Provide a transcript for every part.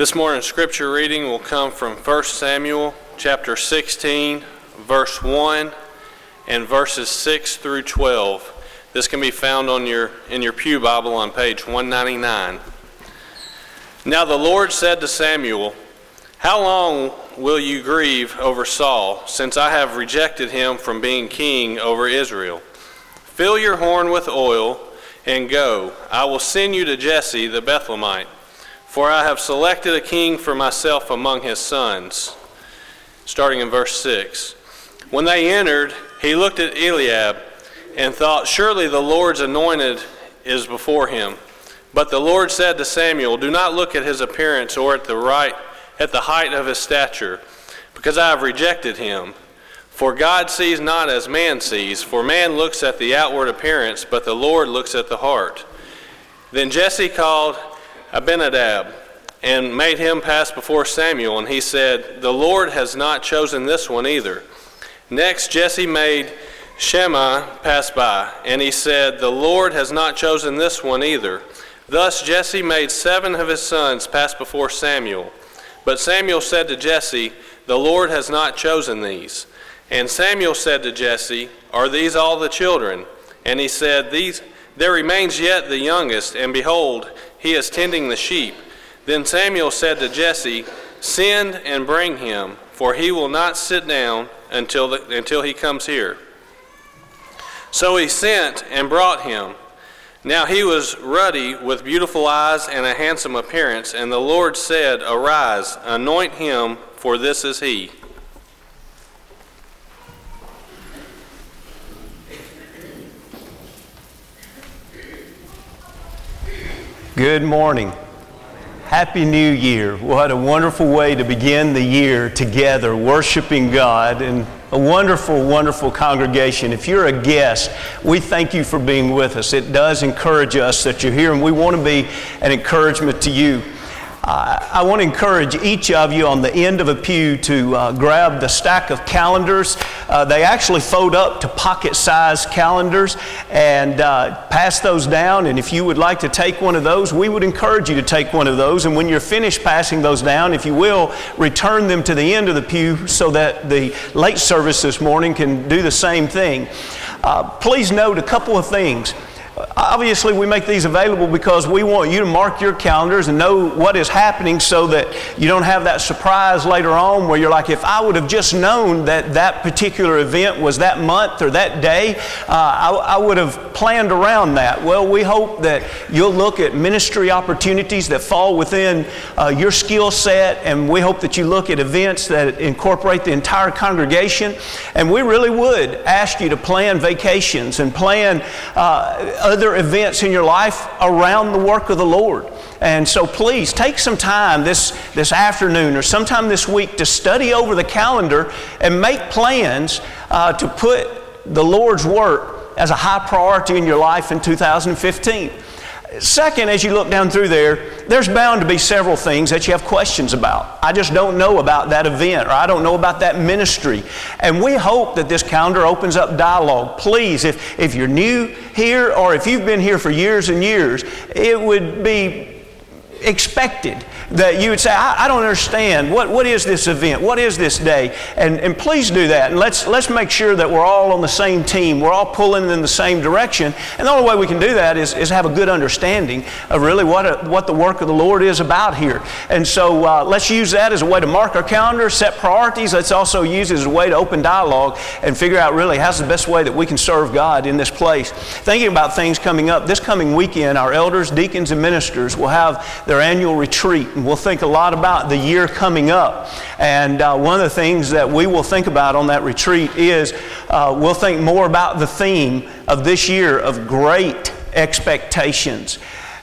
This morning's scripture reading will come from 1 Samuel chapter 16, verse 1, and verses 6 through 12. This can be found on your, in your Pew Bible on page 199. Now the Lord said to Samuel, How long will you grieve over Saul, since I have rejected him from being king over Israel? Fill your horn with oil and go. I will send you to Jesse the Bethlehemite, for I have selected a king for myself among his sons. Starting in verse 6. When they entered, he looked at Eliab and thought, Surely the Lord's anointed is before him. But the Lord said to Samuel, Do not look at his appearance or at the right at the height of his stature, because I have rejected him. For God sees not as man sees, for man looks at the outward appearance, but the Lord looks at the heart. Then Jesse called Abinadab and made him pass before Samuel, and he said, The Lord has not chosen this one either. Next, Jesse made Shammah pass by, and he said, The Lord has not chosen this one either. Thus Jesse made seven of his sons pass before Samuel. But Samuel said to Jesse, The Lord has not chosen these. And Samuel said to Jesse, Are these all the children? And he said, These there remains yet the youngest, and behold, he is tending the sheep. Then Samuel said to Jesse, Send and bring him, for he will not sit down until, the, until he comes here. So he sent and brought him. Now he was ruddy, with beautiful eyes and a handsome appearance, and the Lord said, Arise, anoint him, for this is he. Good morning. Happy New Year. What a wonderful way to begin the year together, worshiping God and a wonderful, wonderful congregation. If you're a guest, we thank you for being with us. It does encourage us that you're here, and we want to be an encouragement to you. I want to encourage each of you on the end of a pew to uh, grab the stack of calendars. Uh, they actually fold up to pocket sized calendars and uh, pass those down. And if you would like to take one of those, we would encourage you to take one of those. And when you're finished passing those down, if you will, return them to the end of the pew so that the late service this morning can do the same thing. Uh, please note a couple of things. Obviously, we make these available because we want you to mark your calendars and know what is happening so that you don't have that surprise later on where you're like, if I would have just known that that particular event was that month or that day, uh, I, I, would have planned around that. Well, we hope that you'll look at ministry opportunities that fall within uh, your skill set, and we hope that you look at events that incorporate the entire congregation. And we really would ask you to plan vacations and plan. Uh, other events in your life around the work of the Lord. And so please take some time this, this afternoon or sometime this week to study over the calendar and make plans uh, to put the Lord's work as a high priority in your life in 2015. Second, as you look down through there, there's bound to be several things that you have questions about. I just don't know about that event or I don't know about that ministry. And we hope that this calendar opens up dialogue. Please, if, if you're new here or if you've been here for years and years, it would be expected that you would say, I, I, don't understand. What, what is this event? What is this day? And, and please do that. And let's, let's make sure that we're all on the same team. We're all pulling in the same direction. And the only way we can do that is, is have a good understanding of really what, a, what the work of the Lord is about here. And so uh, let's use that as a way to mark our calendar, set priorities. Let's also use it as a way to open dialogue and figure out really how's the best way that we can serve God in this place. Thinking about things coming up, this coming weekend, our elders, deacons, and ministers will have their annual retreat we'll think a lot about the year coming up. And uh, one of the things that we will think about on that retreat is uh, we'll think more about the theme of this year of great expectations.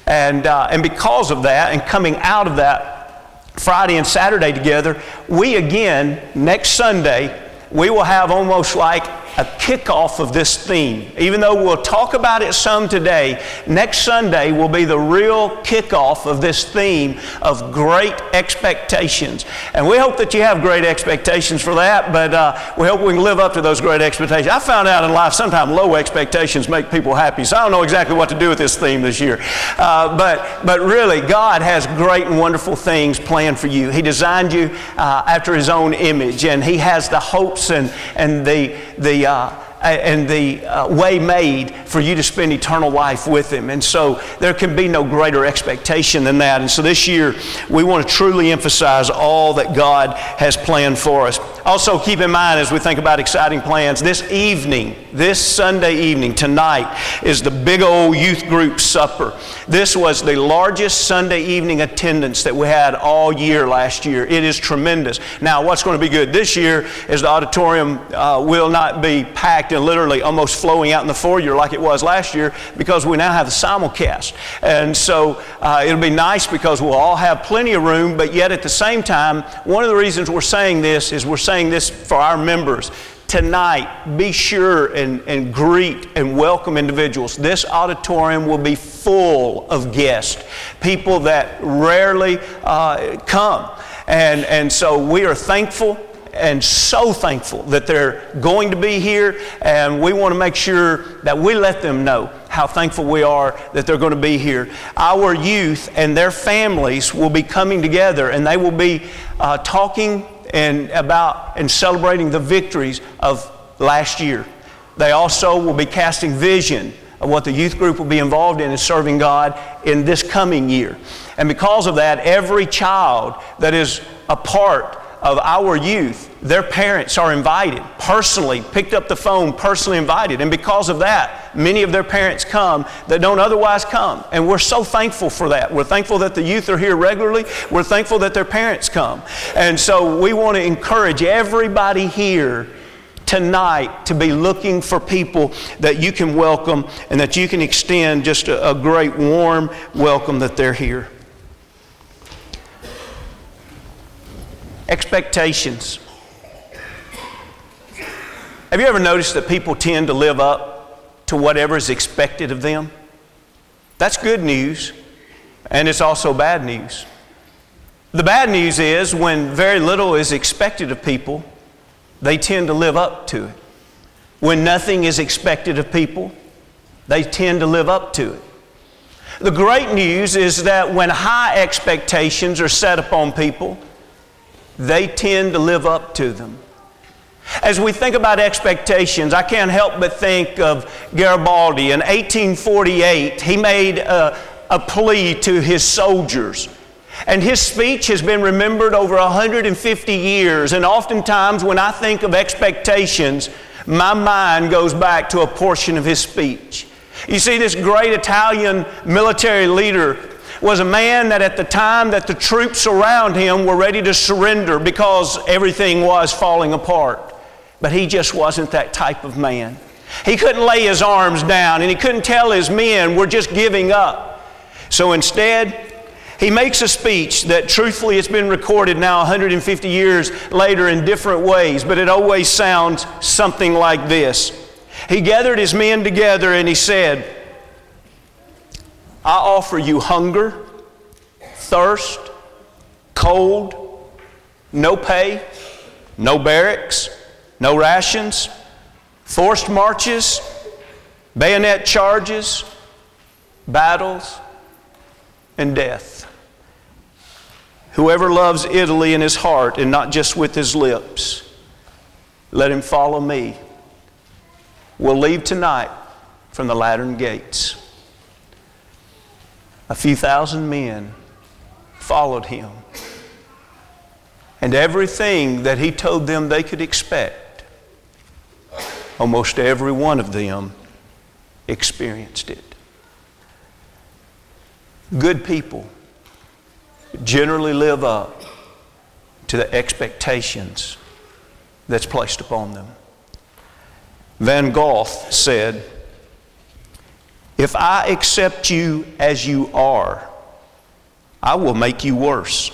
And, uh, and because of that, and coming out of that Friday and Saturday together, we again, next Sunday, we will have almost like a kickoff of this theme. Even though we'll talk about it some today, next Sunday will be the real kickoff of this theme of great expectations. And we hope that you have great expectations for that, but uh, we hope we can live up to those great expectations. I found out in life sometimes low expectations make people happy, so I don't know exactly what to do with this theme this year. Uh, but, but really, God has great and wonderful things planned for you. He designed you uh, after His own image, and He has the hopes and, and the, the uh, and the uh, way made for you to spend eternal life with Him. And so there can be no greater expectation than that. And so this year, we want to truly emphasize all that God has planned for us. Also, keep in mind as we think about exciting plans, this evening, this Sunday evening, tonight, is the big old youth group supper. This was the largest Sunday evening attendance that we had all year last year. It is tremendous. Now, what's going to be good this year is the auditorium uh, will not be packed and literally almost flowing out in the foyer like it was last year because we now have the simulcast. And so uh, it'll be nice because we'll all have plenty of room, but yet at the same time, one of the reasons we're saying this is we're saying this for our members tonight, be sure and, and greet and welcome individuals. This auditorium will be full of guests, people that rarely uh, come. And, and so we are thankful and so thankful that they're going to be here, and we want to make sure that we let them know how thankful we are that they're going to be here. Our youth and their families will be coming together, and they will be uh, talking and about and celebrating the victories of last year. They also will be casting vision of what the youth group will be involved in in serving God in this coming year. And because of that, every child that is a part of our youth, their parents are invited, personally, picked up the phone, personally invited. And because of that, many of their parents come that don't otherwise come. And we're so thankful for that. We're thankful that the youth are here regularly. We're thankful that their parents come. And so we want to encourage everybody here tonight to be looking for people that you can welcome and that you can extend just a, a great warm welcome that they're here. Expectations. Have you ever noticed that people tend to live up to whatever is expected of them? That's good news, and it's also bad news. The bad news is when very little is expected of people, they tend to live up to it. When nothing is expected of people, they tend to live up to it. The great news is that when high expectations are set upon people, they tend to live up to them. As we think about expectations, I can't help but think of Garibaldi. In 1848, he made a, a plea to his soldiers. And his speech has been remembered over 150 years. And oftentimes, when I think of expectations, my mind goes back to a portion of his speech. You see, this great Italian military leader was a man that at the time that the troops around him were ready to surrender because everything was falling apart. But he just wasn't that type of man. He couldn't lay his arms down and he couldn't tell his men, we're just giving up. So instead, he makes a speech that truthfully it's been recorded now 150 years later in different ways, but it always sounds something like this. He gathered his men together and he said, I offer you hunger, thirst, cold, no pay, no barracks, no rations, forced marches, bayonet charges, battles, and death. Whoever loves Italy in his heart and not just with his lips, let him follow me. We'll leave tonight from the Lateran gates. A few thousand men followed him. And everything that he told them they could expect, almost every one of them experienced it. Good people generally live up to the expectations that's placed upon them. Van Gogh said, if I accept you as you are, I will make you worse.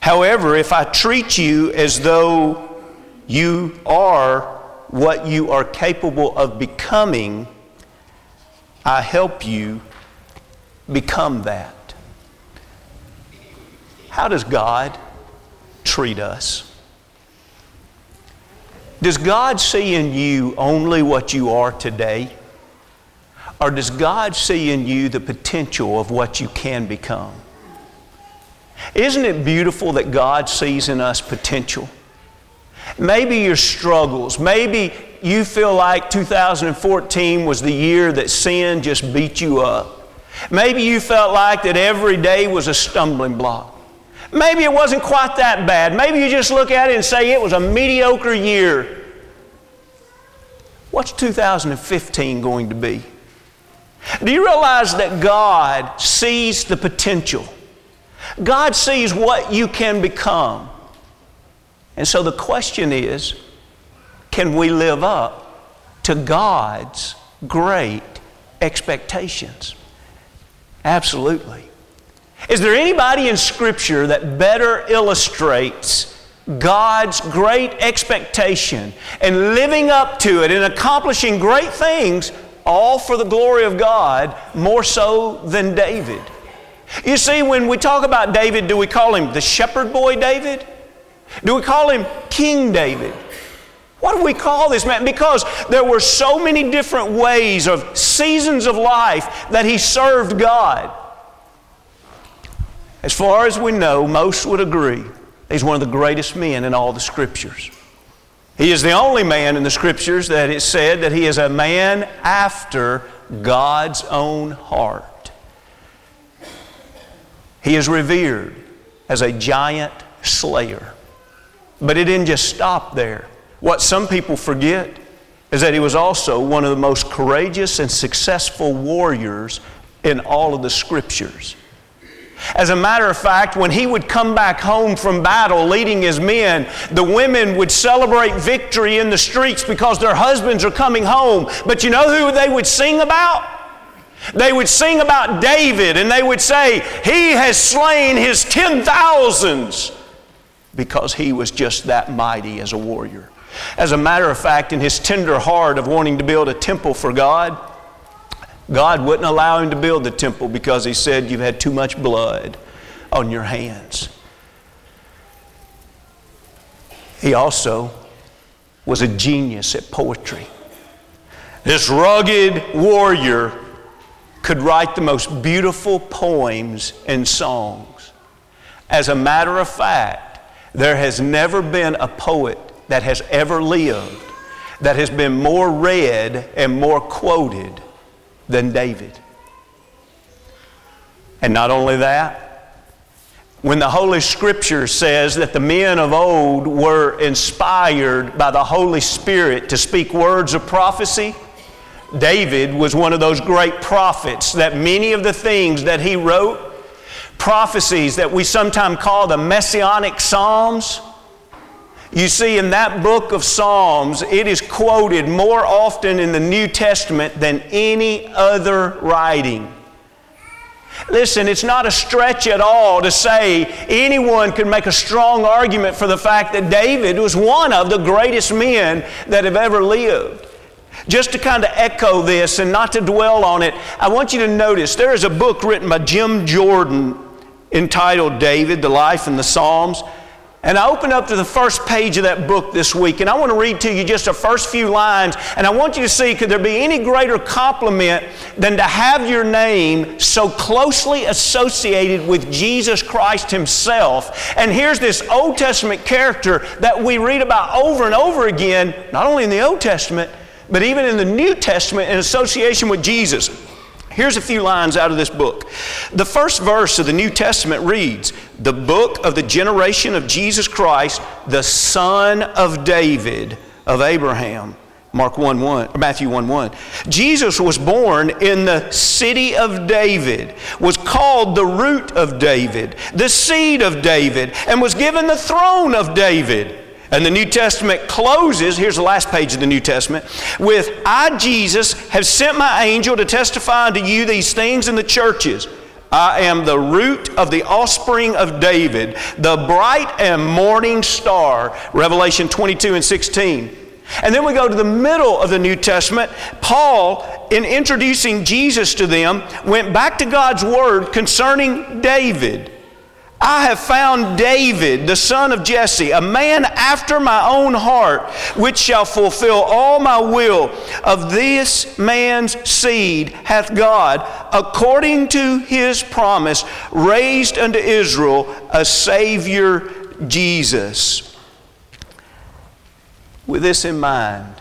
However, if I treat you as though you are what you are capable of becoming, I help you become that. How does God treat us? Does God see in you only what you are today? Or does God see in you the potential of what you can become? Isn't it beautiful that God sees in us potential? Maybe your struggles, maybe you feel like 2014 was the year that sin just beat you up. Maybe you felt like that every day was a stumbling block. Maybe it wasn't quite that bad. Maybe you just look at it and say it was a mediocre year. What's 2015 going to be? Do you realize that God sees the potential? God sees what you can become. And so the question is can we live up to God's great expectations? Absolutely. Is there anybody in Scripture that better illustrates God's great expectation and living up to it and accomplishing great things, all for the glory of God, more so than David? You see, when we talk about David, do we call him the shepherd boy David? Do we call him King David? What do we call this man? Because there were so many different ways of seasons of life that he served God. As far as we know, most would agree he's one of the greatest men in all the Scriptures. He is the only man in the Scriptures that it said that he is a man after God's own heart. He is revered as a giant slayer. But it didn't just stop there. What some people forget is that he was also one of the most courageous and successful warriors in all of the Scriptures. As a matter of fact, when he would come back home from battle leading his men, the women would celebrate victory in the streets because their husbands are coming home. But you know who they would sing about? They would sing about David and they would say, He has slain his ten thousands because he was just that mighty as a warrior. As a matter of fact, in his tender heart of wanting to build a temple for God, God wouldn't allow him to build the temple because he said, You've had too much blood on your hands. He also was a genius at poetry. This rugged warrior could write the most beautiful poems and songs. As a matter of fact, there has never been a poet that has ever lived that has been more read and more quoted than David. And not only that, when the Holy Scripture says that the men of old were inspired by the Holy Spirit to speak words of prophecy, David was one of those great prophets that many of the things that he wrote, prophecies that we sometimes call the messianic psalms, you see, in that book of Psalms, it is quoted more often in the New Testament than any other writing. Listen, it's not a stretch at all to say anyone could make a strong argument for the fact that David was one of the greatest men that have ever lived. Just to kind of echo this and not to dwell on it, I want you to notice there is a book written by Jim Jordan entitled David, the Life and the Psalms. And I opened up to the first page of that book this week, and I want to read to you just the first few lines. And I want you to see could there be any greater compliment than to have your name so closely associated with Jesus Christ Himself? And here's this Old Testament character that we read about over and over again, not only in the Old Testament, but even in the New Testament in association with Jesus. Here's a few lines out of this book. The first verse of the New Testament reads, The book of the generation of Jesus Christ, the son of David of Abraham. Mark 1 1, Matthew 1 1. Jesus was born in the city of David, was called the root of David, the seed of David, and was given the throne of David. And the New Testament closes, here's the last page of the New Testament, with I, Jesus, have sent my angel to testify unto you these things in the churches. I am the root of the offspring of David, the bright and morning star. Revelation 22 and 16. And then we go to the middle of the New Testament. Paul, in introducing Jesus to them, went back to God's word concerning David. I have found David, the son of Jesse, a man after my own heart, which shall fulfill all my will. Of this man's seed hath God, according to his promise, raised unto Israel a Savior, Jesus. With this in mind,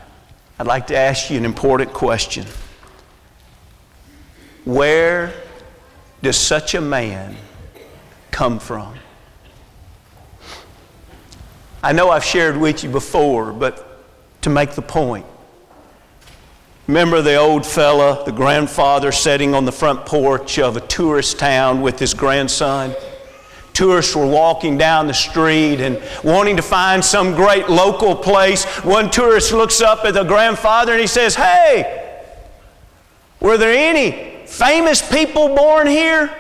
I'd like to ask you an important question. Where does such a man come from? I know I've shared with you before, but to make the point. Remember the old fella, the grandfather, sitting on the front porch of a tourist town with his grandson? Tourists were walking down the street and wanting to find some great local place. One tourist looks up at the grandfather and he says, Hey, were there any famous people born here?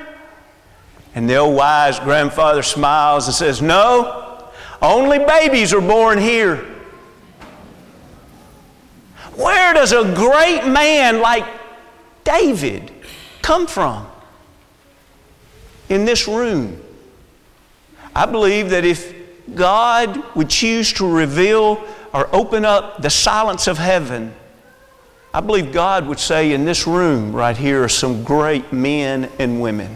And the old wise grandfather smiles and says, No, only babies are born here. Where does a great man like David come from? In this room. I believe that if God would choose to reveal or open up the silence of heaven, I believe God would say, in this room right here are some great men and women.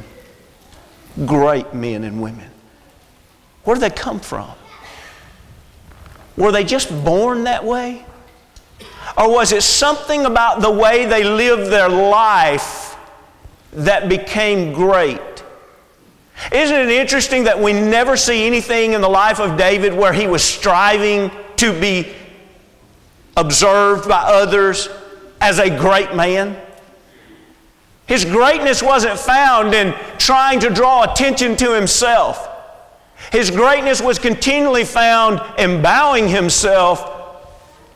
Great men and women. Where do they come from? Were they just born that way? Or was it something about the way they lived their life that became great? Isn't it interesting that we never see anything in the life of David where he was striving to be observed by others as a great man? His greatness wasn't found in trying to draw attention to himself. His greatness was continually found in bowing himself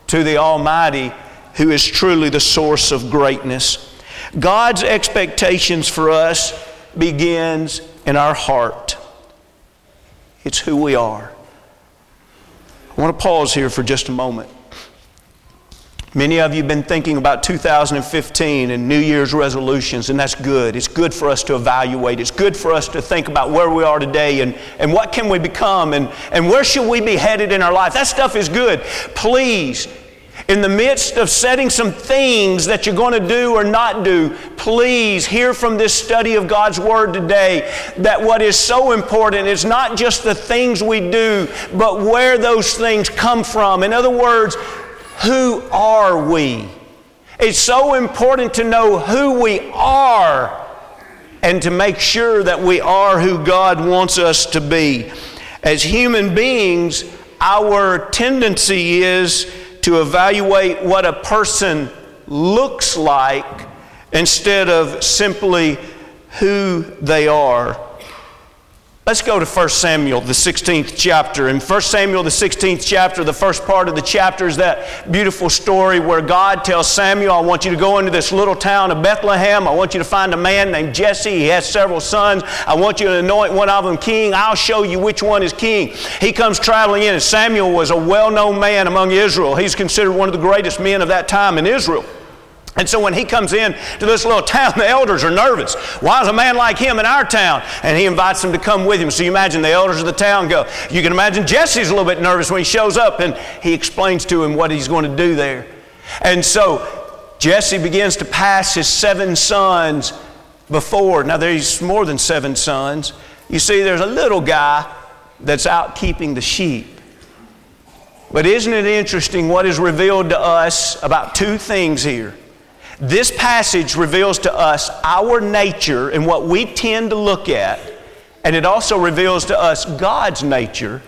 to the Almighty, who is truly the source of greatness. God's expectations for us begins in our heart. It's who we are. I want to pause here for just a moment. Many of you have been thinking about 2015 and New Year's resolutions, and that's good. It's good for us to evaluate. It's good for us to think about where we are today and, and what can we become and, and where should we be headed in our life. That stuff is good. Please in the midst of setting some things that you're going to do or not do, please hear from this study of God's Word today that what is so important is not just the things we do, but where those things come from. In other words, who are we? It's so important to know who we are and to make sure that we are who God wants us to be. As human beings, our tendency is to evaluate what a person looks like instead of simply who they are. Let's go to 1 Samuel, the 16th chapter. In 1 Samuel, the 16th chapter, the first part of the chapter is that beautiful story where God tells Samuel, I want you to go into this little town of Bethlehem. I want you to find a man named Jesse. He has several sons. I want you to anoint one of them king. I'll show you which one is king. He comes traveling in, and Samuel was a well known man among Israel. He's considered one of the greatest men of that time in Israel. And so when he comes in to this little town, the elders are nervous. Why is a man like him in our town? And he invites them to come with him. So you imagine the elders of the town go. You can imagine Jesse's a little bit nervous when he shows up and he explains to him what he's going to do there. And so Jesse begins to pass his seven sons before. Now there's more than seven sons. You see, there's a little guy that's out keeping the sheep. But isn't it interesting what is revealed to us about two things here? This passage reveals to us our nature and what we tend to look at, and it also reveals to us God's nature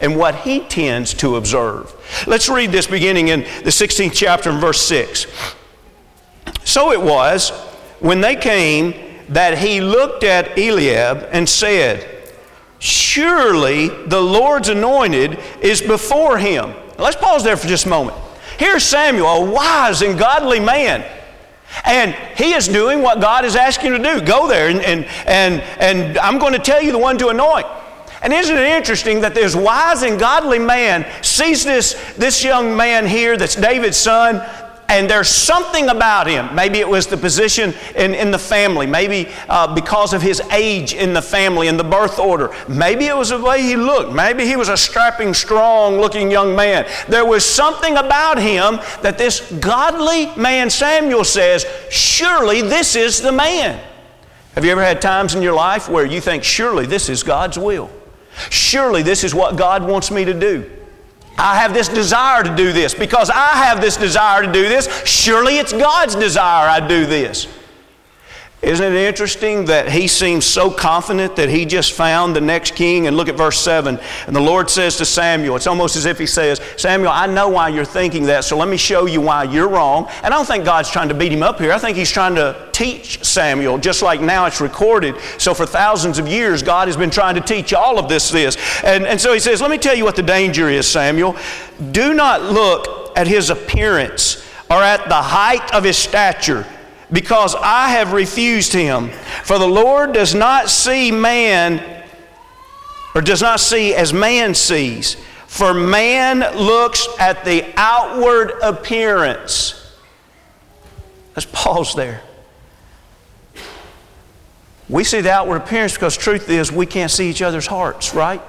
and what He tends to observe. Let's read this beginning in the 16th chapter and verse 6. So it was when they came that he looked at Eliab and said, Surely the Lord's anointed is before him. Let's pause there for just a moment. Here's Samuel, a wise and godly man. And he is doing what God is asking him to do. Go there, and, and, and, and I'm going to tell you the one to anoint. And isn't it interesting that this wise and godly man sees this, this young man here that's David's son, and there's something about him. Maybe it was the position in, in the family, maybe uh, because of his age in the family and the birth order. Maybe it was the way he looked. Maybe he was a strapping, strong looking young man. There was something about him that this godly man, Samuel, says, Surely this is the man. Have you ever had times in your life where you think, Surely this is God's will? Surely this is what God wants me to do. I have this desire to do this. Because I have this desire to do this, surely it's God's desire I do this. Isn't it interesting that he seems so confident that he just found the next king? And look at verse 7. And the Lord says to Samuel, it's almost as if he says, Samuel, I know why you're thinking that, so let me show you why you're wrong. And I don't think God's trying to beat him up here. I think he's trying to teach Samuel, just like now it's recorded. So for thousands of years, God has been trying to teach all of this this. And, and so he says, Let me tell you what the danger is, Samuel. Do not look at his appearance or at the height of his stature because I have refused him. For the Lord does not see man, or does not see as man sees. For man looks at the outward appearance. Let's pause there. We see the outward appearance because truth is we can't see each other's hearts, right?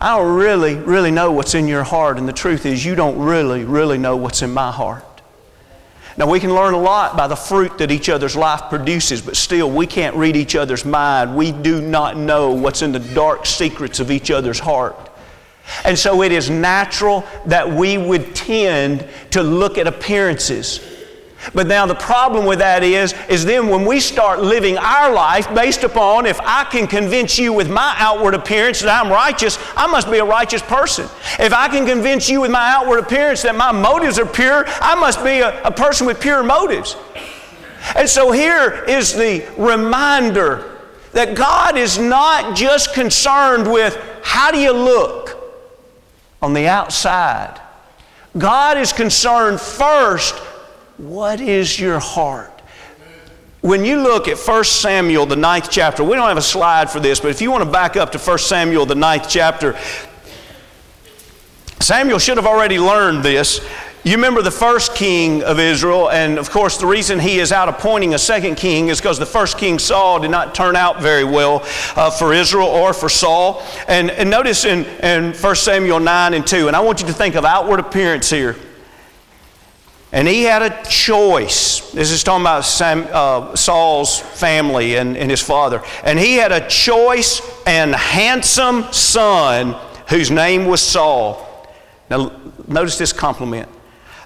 I don't really, really know what's in your heart, and the truth is you don't really, really know what's in my heart. Now, we can learn a lot by the fruit that each other's life produces, but still, we can't read each other's mind. We do not know what's in the dark secrets of each other's heart. And so, it is natural that we would tend to look at appearances but now the problem with that is, is then when we start living our life based upon if I can convince you with my outward appearance that I'm righteous, I must be a righteous person. If I can convince you with my outward appearance that my motives are pure, I must be a, a person with pure motives. And so here is the reminder that God is not just concerned with how do you look on the outside. God is concerned first what is your heart? When you look at 1 Samuel, the ninth chapter, we don't have a slide for this, but if you want to back up to 1 Samuel, the ninth chapter, Samuel should have already learned this. You remember the first king of Israel, and of course, the reason he is out appointing a second king is because the first king Saul did not turn out very well uh, for Israel or for Saul. And, and notice in, in 1 Samuel 9 and 2, and I want you to think of outward appearance here. And he had a choice. This is talking about Sam, uh, Saul's family and, and his father. And he had a choice and handsome son whose name was Saul. Now, notice this compliment.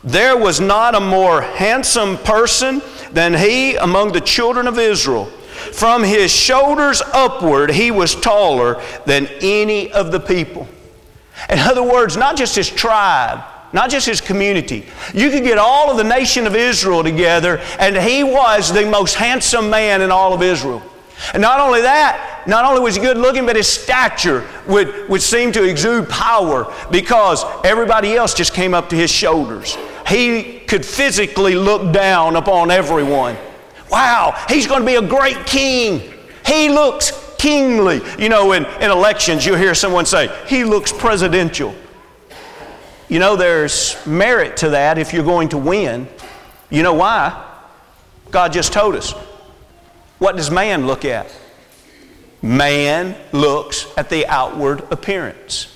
There was not a more handsome person than he among the children of Israel. From his shoulders upward, he was taller than any of the people. In other words, not just his tribe, not just his community. You could get all of the nation of Israel together, and he was the most handsome man in all of Israel. And not only that, not only was he good looking, but his stature would, would seem to exude power because everybody else just came up to his shoulders. He could physically look down upon everyone. Wow, he's going to be a great king. He looks kingly. You know, in, in elections, you'll hear someone say, he looks presidential. You know, there's merit to that if you're going to win. You know why? God just told us. What does man look at? Man looks at the outward appearance.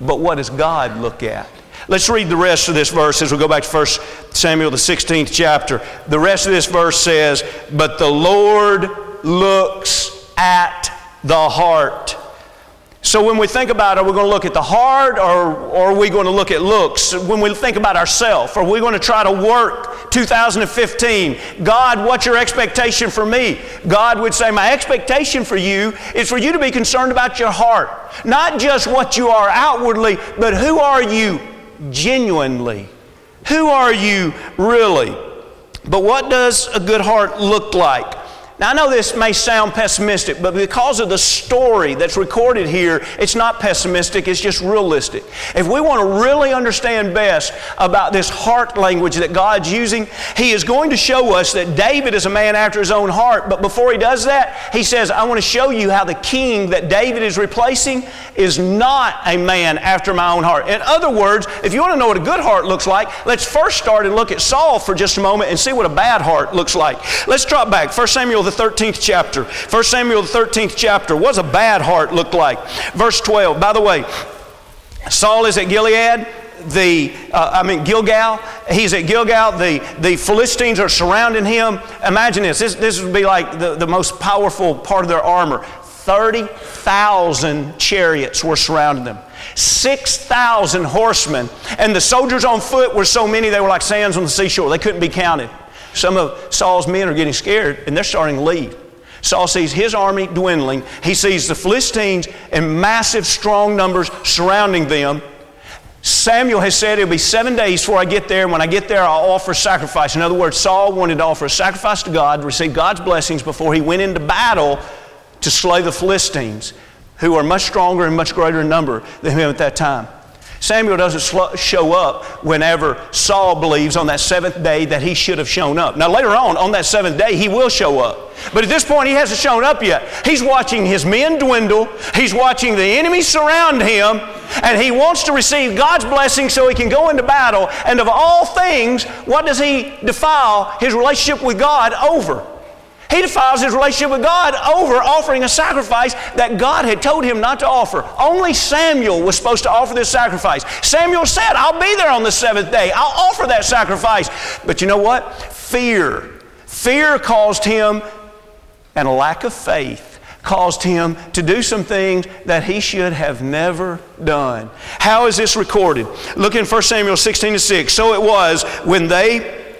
But what does God look at? Let's read the rest of this verse as we go back to 1 Samuel, the 16th chapter. The rest of this verse says, But the Lord looks at the heart. So when we think about are we going to look at the heart or, or are we going to look at looks? When we think about ourselves, are we going to try to work 2015? God, what's your expectation for me? God would say, My expectation for you is for you to be concerned about your heart. Not just what you are outwardly, but who are you genuinely? Who are you really? But what does a good heart look like? Now, I know this may sound pessimistic, but because of the story that's recorded here, it's not pessimistic, it's just realistic. If we want to really understand best about this heart language that God's using, He is going to show us that David is a man after His own heart. But before He does that, He says, I want to show you how the king that David is replacing is not a man after my own heart. In other words, if you want to know what a good heart looks like, let's first start and look at Saul for just a moment and see what a bad heart looks like. Let's drop back. 1 Samuel the 13th chapter. 1 Samuel, the 13th chapter. What does a bad heart look like? Verse 12. By the way, Saul is at Gilead. The, uh, I mean, Gilgal. He's at Gilgal. The, the Philistines are surrounding him. Imagine this. This, this would be like the, the most powerful part of their armor. 30,000 chariots were surrounding them. 6,000 horsemen. And the soldiers on foot were so many they were like sands on the seashore. They couldn't be counted. Some of Saul's men are getting scared and they're starting to leave. Saul sees his army dwindling. He sees the Philistines in massive, strong numbers surrounding them. Samuel has said it'll be seven days before I get there, when I get there, I'll offer sacrifice. In other words, Saul wanted to offer a sacrifice to God, receive God's blessings before he went into battle to slay the Philistines, who are much stronger and much greater in number than him at that time. Samuel doesn't show up whenever Saul believes on that seventh day that he should have shown up. Now, later on, on that seventh day, he will show up. But at this point, he hasn't shown up yet. He's watching his men dwindle, he's watching the enemy surround him, and he wants to receive God's blessing so he can go into battle. And of all things, what does he defile his relationship with God over? He defiles his relationship with God over offering a sacrifice that God had told him not to offer. Only Samuel was supposed to offer this sacrifice. Samuel said, I'll be there on the seventh day. I'll offer that sacrifice. But you know what? Fear. Fear caused him, and a lack of faith caused him to do some things that he should have never done. How is this recorded? Look in 1 Samuel 16 to 6. So it was when they,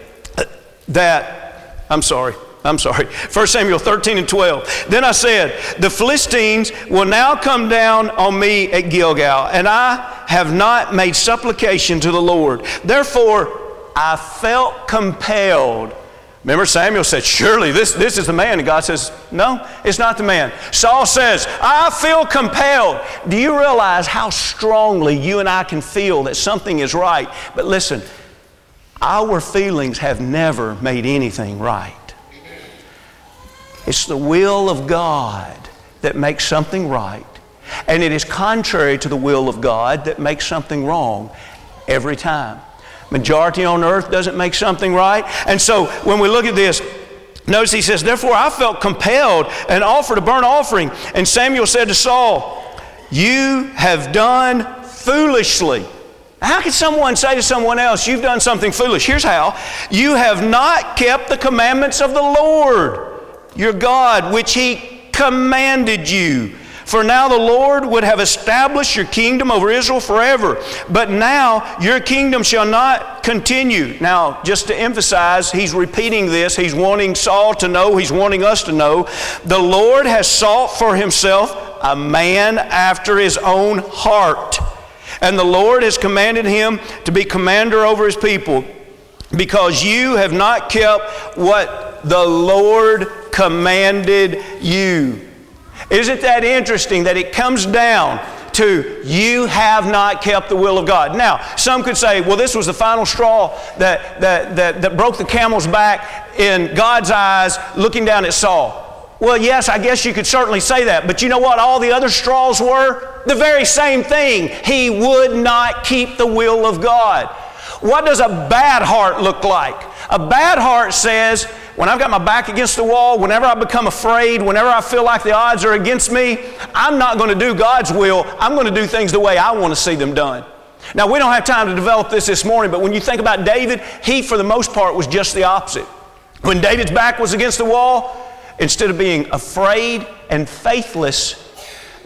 that, I'm sorry, I'm sorry, 1 Samuel 13 and 12. Then I said, The Philistines will now come down on me at Gilgal, and I have not made supplication to the Lord. Therefore, I felt compelled. Remember, Samuel said, Surely this, this is the man. And God says, No, it's not the man. Saul says, I feel compelled. Do you realize how strongly you and I can feel that something is right? But listen, our feelings have never made anything right. It's the will of God that makes something right. And it is contrary to the will of God that makes something wrong every time. Majority on earth doesn't make something right. And so when we look at this, notice he says, Therefore I felt compelled and offered a burnt offering. And Samuel said to Saul, You have done foolishly. How can someone say to someone else, You've done something foolish? Here's how you have not kept the commandments of the Lord your God, which He commanded you. For now the Lord would have established your kingdom over Israel forever. But now your kingdom shall not continue. Now, just to emphasize, he's repeating this. He's wanting Saul to know, he's wanting us to know. The Lord has sought for himself a man after his own heart. And the Lord has commanded him to be commander over his people because you have not kept what the Lord commanded you. Isn't that interesting that it comes down to you have not kept the will of God? Now, some could say, well, this was the final straw that, that, that, that broke the camel's back in God's eyes looking down at Saul. Well, yes, I guess you could certainly say that. But you know what all the other straws were? The very same thing. He would not keep the will of God. What does a bad heart look like? A bad heart says, when I've got my back against the wall, whenever I become afraid, whenever I feel like the odds are against me, I'm not going to do God's will. I'm going to do things the way I want to see them done. Now, we don't have time to develop this this morning, but when you think about David, he, for the most part, was just the opposite. When David's back was against the wall, instead of being afraid and faithless,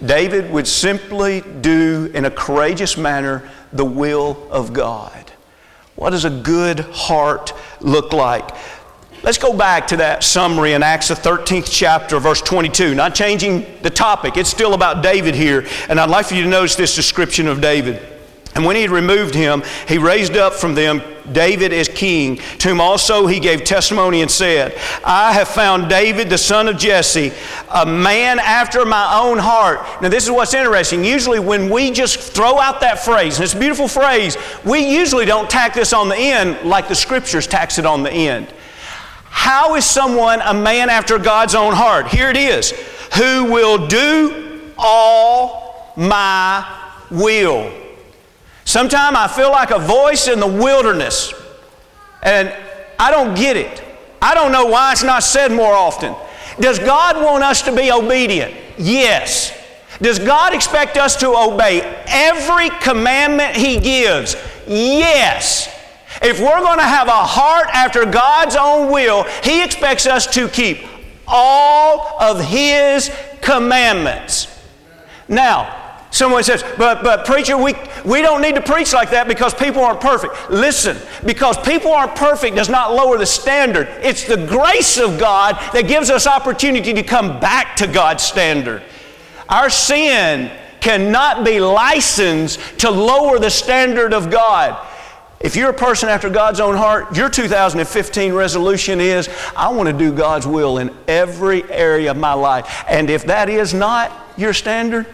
David would simply do in a courageous manner the will of God. What does a good heart look like? Let's go back to that summary in Acts, the 13th chapter, verse 22. Not changing the topic, it's still about David here. And I'd like for you to notice this description of David. And when he had removed him, he raised up from them David as king, to whom also he gave testimony and said, I have found David, the son of Jesse, a man after my own heart. Now, this is what's interesting. Usually, when we just throw out that phrase, and it's a beautiful phrase, we usually don't tack this on the end like the scriptures tax it on the end. How is someone a man after God's own heart? Here it is who will do all my will. Sometimes I feel like a voice in the wilderness, and I don't get it. I don't know why it's not said more often. Does God want us to be obedient? Yes. Does God expect us to obey every commandment He gives? Yes. If we're going to have a heart after God's own will, He expects us to keep all of His commandments. Now, Someone says, but, but preacher, we, we don't need to preach like that because people aren't perfect. Listen, because people aren't perfect does not lower the standard. It's the grace of God that gives us opportunity to come back to God's standard. Our sin cannot be licensed to lower the standard of God. If you're a person after God's own heart, your 2015 resolution is I want to do God's will in every area of my life. And if that is not your standard,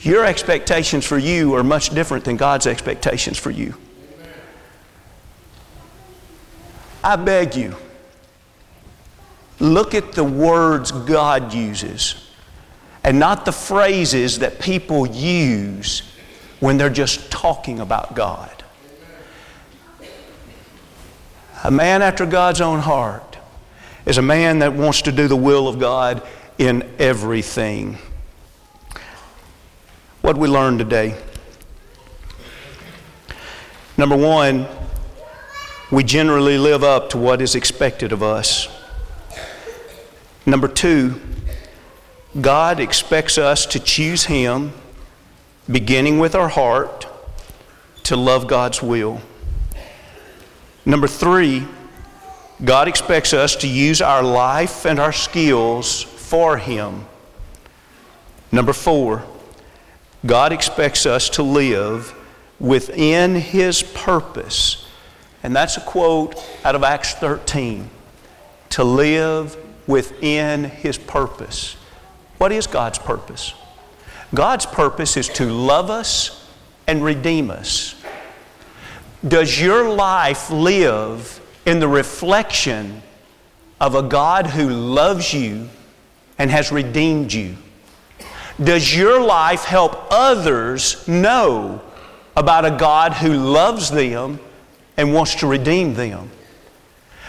your expectations for you are much different than God's expectations for you. I beg you, look at the words God uses and not the phrases that people use when they're just talking about God. A man after God's own heart is a man that wants to do the will of God in everything. What we learned today? Number one, we generally live up to what is expected of us. Number two, God expects us to choose Him, beginning with our heart, to love God's will. Number three, God expects us to use our life and our skills for Him. Number four, God expects us to live within His purpose. And that's a quote out of Acts 13 to live within His purpose. What is God's purpose? God's purpose is to love us and redeem us. Does your life live in the reflection of a God who loves you and has redeemed you? Does your life help others know about a God who loves them and wants to redeem them?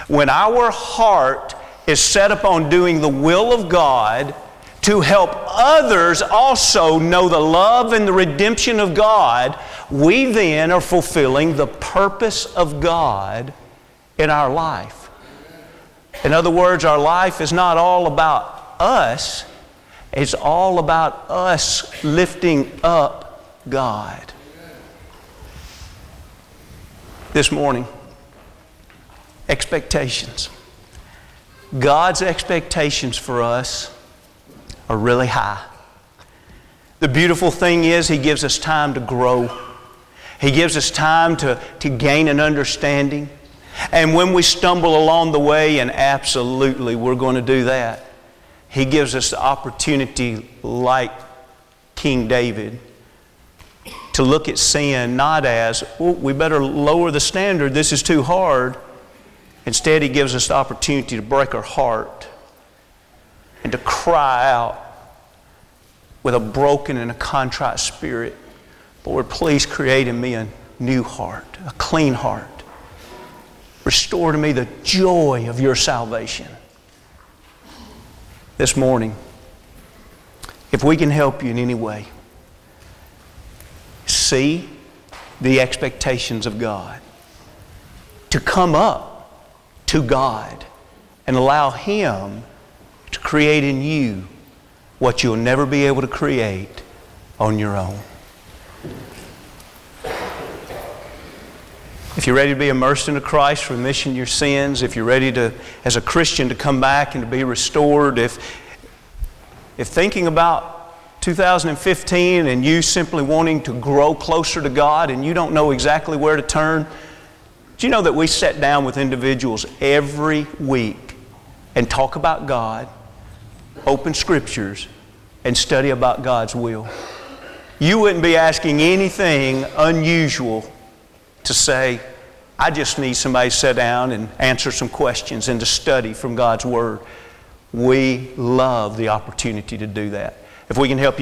When our heart is set upon doing the will of God, to help others also know the love and the redemption of God, we then are fulfilling the purpose of God in our life. In other words, our life is not all about us, it's all about us lifting up God. This morning, expectations. God's expectations for us are really high. The beautiful thing is, He gives us time to grow. He gives us time to, to gain an understanding. And when we stumble along the way, and absolutely we're going to do that, He gives us the opportunity, like King David, to look at sin not as, well, we better lower the standard, this is too hard. Instead, He gives us the opportunity to break our heart and to cry out with a broken and a contrite spirit Lord, please create in me a new heart, a clean heart. Restore to me the joy of your salvation. This morning, if we can help you in any way, see the expectations of God, to come up to God and allow Him to create in you what you'll never be able to create on your own. If you're ready to be immersed into Christ, remission your sins, if you're ready to, as a Christian, to come back and to be restored, if, if thinking about 2015 and you simply wanting to grow closer to God and you don't know exactly where to turn, Do you know that we sit down with individuals every week and talk about God, open scriptures, and study about God's will? You wouldn't be asking anything unusual to say, I just need somebody to sit down and answer some questions and to study from God's Word. We love the opportunity to do that. If we can help you